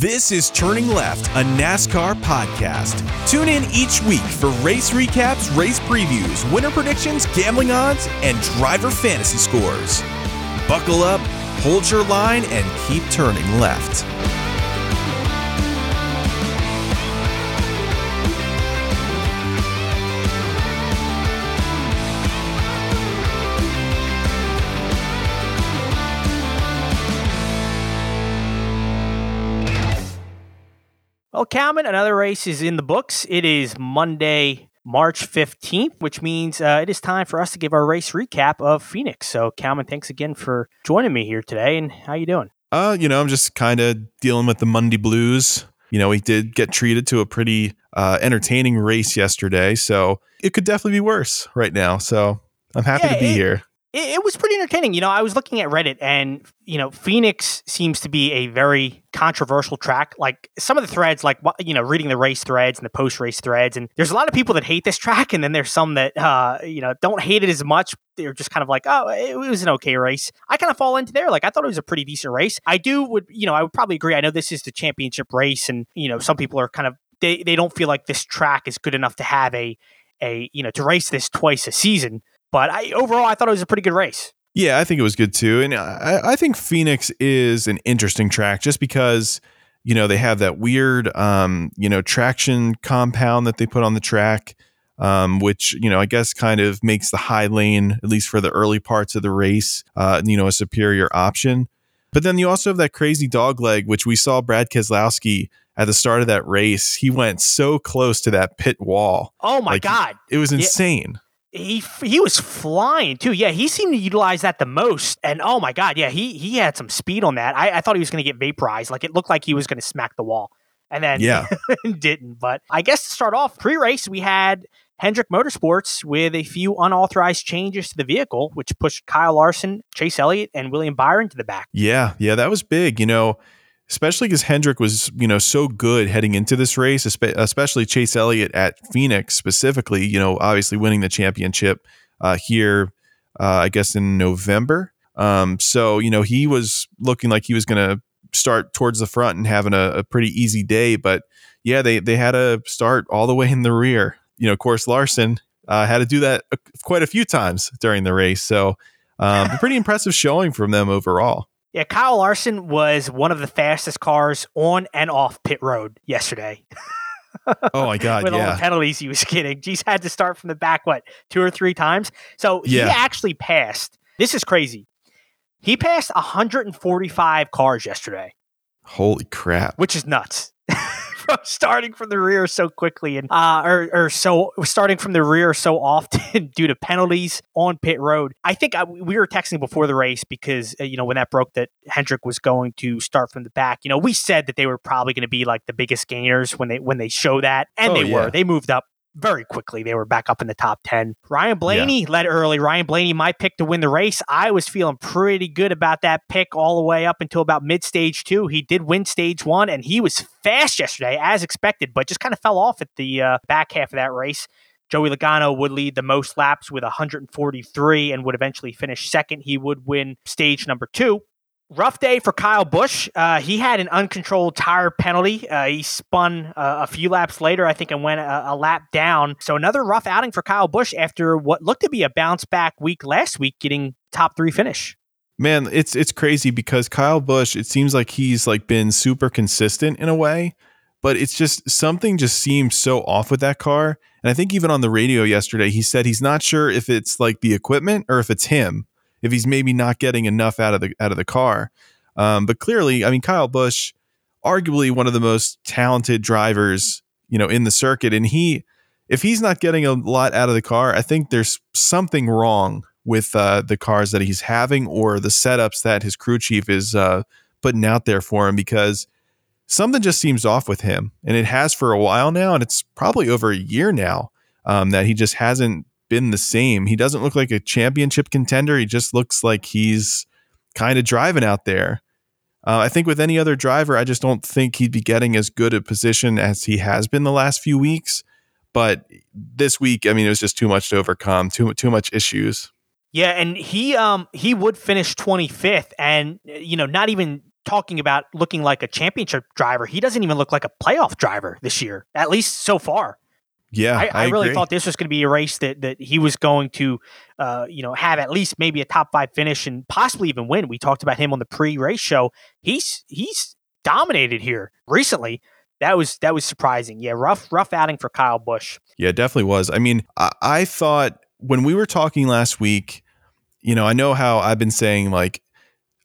This is Turning Left, a NASCAR podcast. Tune in each week for race recaps, race previews, winner predictions, gambling odds, and driver fantasy scores. Buckle up, hold your line, and keep turning left. Well, Calman, another race is in the books. It is Monday, March 15th, which means uh, it is time for us to give our race recap of Phoenix. So, Calman, thanks again for joining me here today. And how you doing? Uh, you know, I'm just kind of dealing with the Monday blues. You know, we did get treated to a pretty uh, entertaining race yesterday, so it could definitely be worse right now. So I'm happy Yeah, to be it- here. It, it was pretty entertaining. You know, I was looking at Reddit and, you know, Phoenix seems to be a very controversial track. Like some of the threads, like, you know, reading the race threads and the post race threads. And there's a lot of people that hate this track. And then there's some that, uh, you know, don't hate it as much. They're just kind of like, oh, it was an okay race. I kind of fall into there. Like, I thought it was a pretty decent race. I do would, you know, I would probably agree. I know this is the championship race. And, you know, some people are kind of, they, they don't feel like this track is good enough to have a, a, you know, to race this twice a season. But I, overall, I thought it was a pretty good race. Yeah, I think it was good too. And I, I think Phoenix is an interesting track just because, you know, they have that weird, um, you know, traction compound that they put on the track, um, which, you know, I guess kind of makes the high lane, at least for the early parts of the race, uh, you know, a superior option. But then you also have that crazy dog leg, which we saw Brad Keselowski at the start of that race. He went so close to that pit wall. Oh my Like, god, It was insane. He he was flying too. Yeah, he seemed to utilize that the most. And oh my god, yeah, he he had some speed on that. I, I thought he was going to get vaporized. Like it looked like he was going to smack the wall, and then Yeah. didn't. But I guess to start off pre-race, we had Hendrick Motorsports with a few unauthorized changes to the vehicle, which pushed Kyle Larson, Chase Elliott, and William Byron to the back. Yeah, yeah, that was big. You know, especially because Hendrick was, you know, so good heading into this race, especially Chase Elliott at Phoenix specifically. You know, obviously winning the championship uh, here, uh, I guess in November. Um, so you know, he was looking like he was going to start towards the front and having a, a pretty easy day. But yeah, they they had to start all the way in the rear. You know, of course, Larson uh, had to do that quite a few times during the race. So. Um, pretty impressive showing from them overall. Yeah, Kyle Larson was one of the fastest cars on and off pit road yesterday. Oh my god, with all the yeah. penalties he was getting. He's had to start from the back, what, two or three times? So he actually passed. This is crazy. He passed 145 cars yesterday, Holy crap. which is nuts. From starting from the rear so quickly and uh or, or so starting from the rear so often due to penalties on pit road. I think I, we were texting before the race because uh, you know when that broke that Hendrick was going to start from the back. You know, we said that they were probably going to be like the biggest gainers when they when they show that and Oh, they yeah. were. They moved up very quickly. They were back up in the top 10. Ryan Blaney led early. Ryan Blaney, my pick to win the race. I was feeling pretty good about that pick all the way up until about mid stage two. He did win stage one and he was fast yesterday as expected, but just kind of fell off at the uh, back half of that race. Joey Logano would lead the most laps with 143 and would eventually finish second. He would win stage number two. Rough day for Kyle Busch. Uh, he had an uncontrolled tire penalty. Uh, he spun uh, a few laps later, I think, and went a, a lap down. So another rough outing for Kyle Busch after what looked to be a bounce back week last week, getting top three finish. Man, it's it's crazy because Kyle Busch, it seems like he's like been super consistent in a way, but it's just something just seems so off with that car. And I think even on the radio yesterday, he said he's not sure if it's like the equipment or if it's him, if he's maybe not getting enough out of the out of the car. Um, but clearly, I mean, Kyle Busch, arguably one of the most talented drivers, you know, in the circuit, and he, if he's not getting a lot out of the car, I think there's something wrong with uh, the cars that he's having or the setups that his crew chief is uh, putting out there for him because something just seems off with him, and it has for a while now, and it's probably over a year now um, that he just hasn't been the same. He doesn't look like a championship contender. He just looks like he's kind of driving out there. Uh, I think with any other driver, I just don't think he'd be getting as good a position as he has been the last few weeks. But this week, I mean, it was just too much to overcome, too too much issues. Yeah, and he um he would finish 25th and you know not even talking about looking like a championship driver. He doesn't even look like a playoff driver this year, at least so far. Yeah, I, I, I really agree. thought this was going to be a race that that he was going to, uh, you know, have at least maybe a top five finish and possibly even win. We talked about him on the pre-race show. He's he's dominated here recently. That was that was surprising. Yeah, rough rough outing for Kyle Busch. Yeah, it definitely was. I mean, I, I thought when we were talking last week, you know, I know how I've been saying like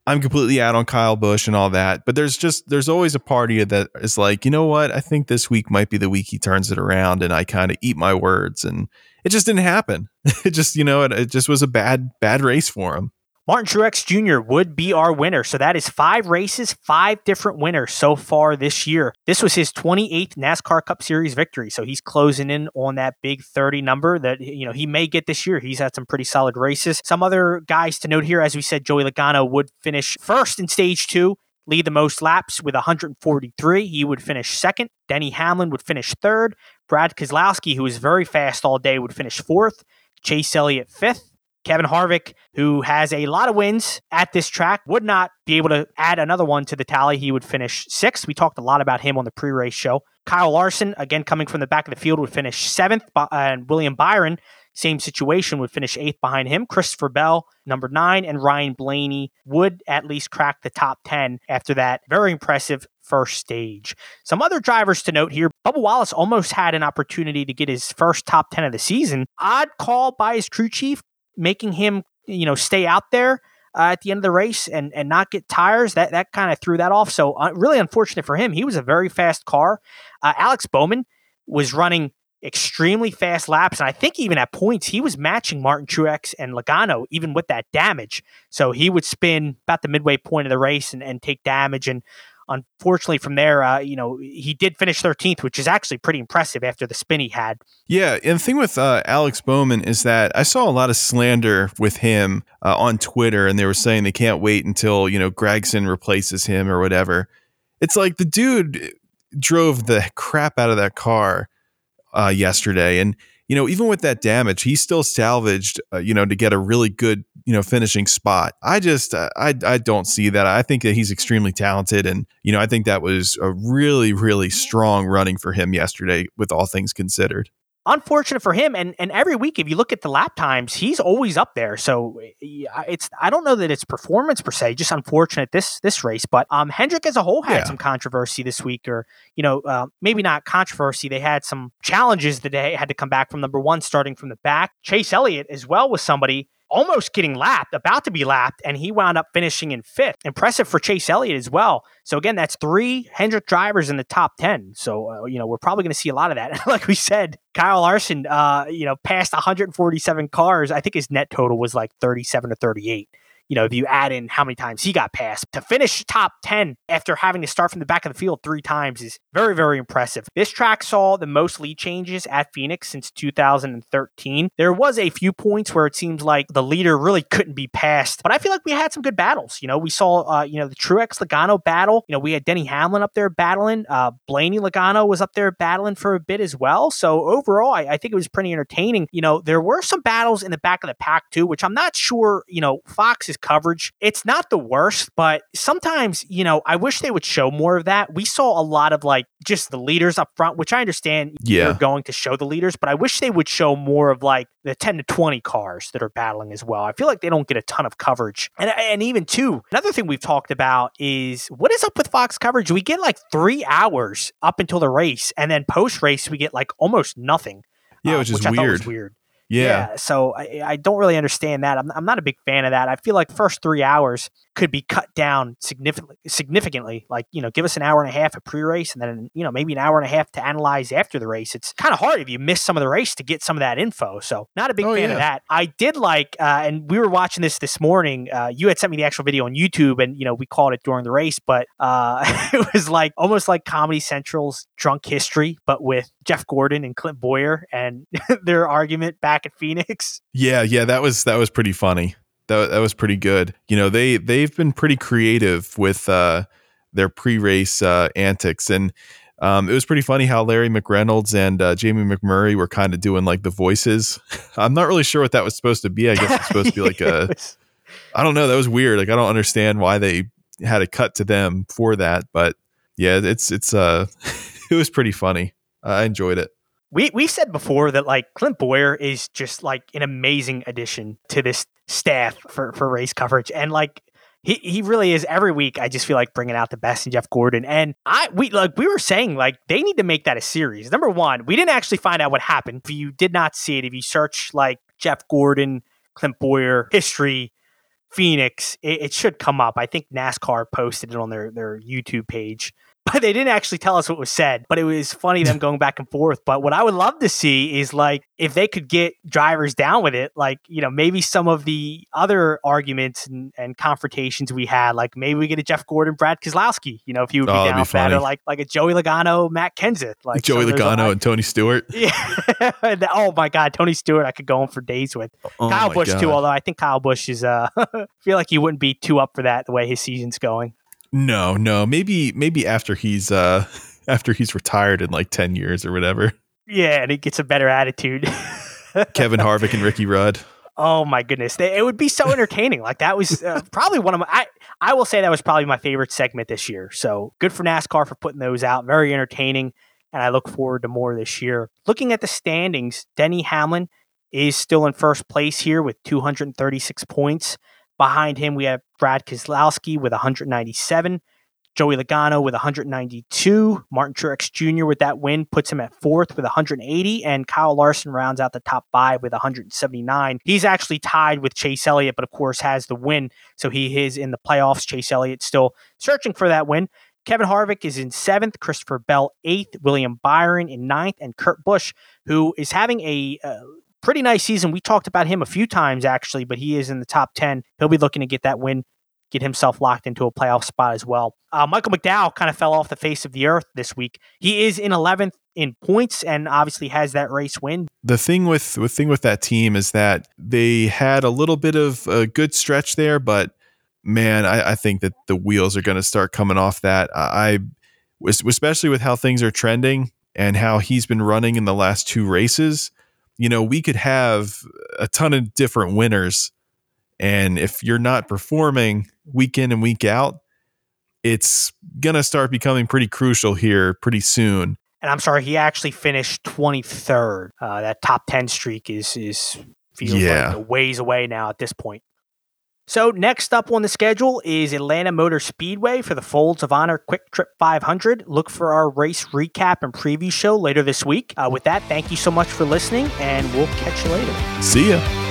I'm completely out on Kyle Busch and all that, but there's just there's always a party that is like, you know what? I think this week might be the week he turns it around, and I kind of eat my words, and it just didn't happen. It just you know it, it just was a bad bad race for him. Martin Truex Jr. would be our winner. So that is five races, five different winners so far this year. This was his 28th NASCAR Cup Series victory. So he's closing in on that big 30 number that you know he may get this year. He's had some pretty solid races. Some other guys to note here, as we said, Joey Logano would finish first in stage two. Lead the most laps with 143. He would finish second. Denny Hamlin would finish third. Brad Keselowski, who was very fast all day, would finish fourth. Chase Elliott fifth. Kevin Harvick, who has a lot of wins at this track, would not be able to add another one to the tally. He would finish sixth. We talked a lot about him on the pre race show. Kyle Larson, again coming from the back of the field, would finish seventh. Uh, and William Byron, same situation, would finish eighth behind him. Christopher Bell, number nine, and Ryan Blaney would at least crack the top 10 after that very impressive first stage. Some other drivers to note here Bubba Wallace almost had an opportunity to get his first top 10 of the season. Odd call by his crew chief making him, you know, stay out there uh, at the end of the race and and not get tires. That that kind of threw that off. So uh, really unfortunate for him. He was a very fast car. Uh, Alex Bowman was running extremely fast laps, and I think even at points he was matching Martin Truex and Logano even with that damage. So he would spin about the midway point of the race and, and take damage and unfortunately from there uh, you know he did finish 13th which is actually pretty impressive after the spin he had Yeah, and the thing with uh, Alex Bowman is that I saw a lot of slander with him uh, on Twitter, and they were saying they can't wait until you know Gragson replaces him or whatever. It's like the dude drove the crap out of that car uh, yesterday, and you know even with that damage, he still salvaged uh, you know to get a really good you know finishing spot. I just uh, I I don't see that. I think that he's extremely talented, and you know I think that was a really really strong running for him yesterday, with all things considered unfortunate for him and and every week if you look at the lap times he's always up there so it's i don't know that it's performance per se just unfortunate this this race but um hendrick as a whole had Yeah. some controversy this week or you know uh, maybe not controversy they had some challenges that they had to come back from number one starting from the back chase elliott as well was somebody almost getting lapped, about to be lapped, and he wound up finishing in fifth. Impressive for Chase Elliott as well. So again, that's three Hendrick drivers in the top ten. So uh, you know we're probably going to see a lot of that. like we said, Kyle Larson, uh, you know, passed 147 cars. I think his net total was like 37 or 38 you know, if you add in how many times he got passed to finish top 10 after having to start from the back of the field three times is very, very impressive. This track saw the most lead changes at Phoenix since 2013. There was a few points where it seems like the leader really couldn't be passed, but I feel like we had some good battles. You know, we saw, uh, you know, the Truex Logano battle. You know, we had Denny Hamlin up there battling. Uh, Blaney Logano was up there battling for a bit as well. So overall, I, I think it was pretty entertaining. You know, there were some battles in the back of the pack too, which I'm not sure, you know, Coverage. It's not the worst, but sometimes, you know, I wish they would show more of that. We saw a lot of like just the leaders up front, which I understand Yeah. they're going to show the leaders, but I wish they would show more of like the 10 to 20 cars that are battling as well. I feel like they don't get a ton of coverage. And, and even too, another thing we've talked about is what is up with Fox coverage? We get like three hours up until the race, and then post race, we get like almost nothing. Yeah, uh, which is was weird. weird. Yeah. so I, I don't really understand that. I'm, I'm not a big fan of that. I feel like first three hours could be cut down significantly. Significantly, like you know, give us an hour and a half of pre-race, and then you know maybe an hour and a half to analyze after the race. It's kind of hard if you miss some of the race to get some of that info. So not a big Oh, fan yeah. of that. I did like, uh, and we were watching this this morning. Uh, you had sent me the actual video on YouTube, and you know we called it during the race, but uh, it was like almost like Comedy Central's Drunk History, but with Jeff Gordon and Clint Bowyer and their argument back at Phoenix. Yeah, yeah, that was that was pretty funny. That that was pretty good. You know, they they've been pretty creative with uh their pre-race uh antics and um, it was pretty funny how Larry McReynolds and uh, Jamie McMurray were kind of doing like the voices. I'm not really sure what that was supposed to be. I guess it's supposed to be like a was- I don't know. That was weird. Like I don't understand why they had a cut to them for that. But yeah, it's it's uh it was pretty funny. I enjoyed it. We we said before that like Clint Bowyer is just like an amazing addition to this staff for for race coverage, and like he he really is every week. I just feel like bringing out the best in Jeff Gordon, and I we like we were saying like they need to make that a series. Number one, we didn't actually find out what happened. If you did not see it, if you search like Jeff Gordon, Clint Bowyer history, Phoenix, it, it should come up. I think NASCAR posted it on their their YouTube page but they didn't actually tell us what was said. But it was funny them going back and forth. But what I would love to see is like if they could get drivers down with it, like you know maybe some of the other arguments and, and confrontations we had, like maybe we get a Jeff Gordon, Brad Keselowski, you know, if he would be oh, down with that, or like like a Joey Logano, Matt Kenseth, like Joey Logano and Tony Stewart. Yeah. oh my God, Tony Stewart, I could go on for days with oh Kyle Busch God. too. Although I think Kyle Busch is, uh, feel like he wouldn't be too up for that the way his season's going. No, no. Maybe maybe after he's uh after he's retired in like 10 years or whatever. Yeah, and he gets a better attitude. Kevin Harvick and Ricky Rudd. Oh my goodness, it would be so entertaining. like that was uh, probably one of my. I I will say that was probably my favorite segment this year. So good for NASCAR for putting those out. Very entertaining, and I look forward to more this year. Looking at the standings, Denny Hamlin is still in first place here with 236 points. Behind him, we have Brad Keselowski with 197, Joey Logano with 192, Martin Truex Jr. with that win puts him at fourth with 180, and Kyle Larson rounds out the top five with 179. He's actually tied with Chase Elliott, but of course has the win, so he is in the playoffs. Chase Elliott still searching for that win. Kevin Harvick is in seventh, Christopher Bell eighth, William Byron in ninth, and Kurt Busch, who is having a uh, pretty nice season. We talked about him a few times actually, but he is in the top 10. He'll be looking to get that win, get himself locked into a playoff spot as well. Uh, Michael McDowell kind of fell off the face of the earth this week. He is in 11th in points and obviously has that race win. The thing with the thing with that team is that they had a little bit of a good stretch there, but man, I, I think that the wheels are going to start coming off that. I, especially with how things are trending and how he's been running in the last two races you know, we could have a ton of different winners. And if you're not performing week in and week out, it's going to start becoming pretty crucial here pretty soon. And I'm sorry, he actually finished 23rd. Uh, that top 10 streak is is feels yeah. like a ways away now at this point. So next up on the schedule is Atlanta Motor Speedway for the Folds of Honor QuikTrip 500. Look for our race recap and preview show later this week. Uh, with that, thank you so much for listening, and we'll catch you later. See ya.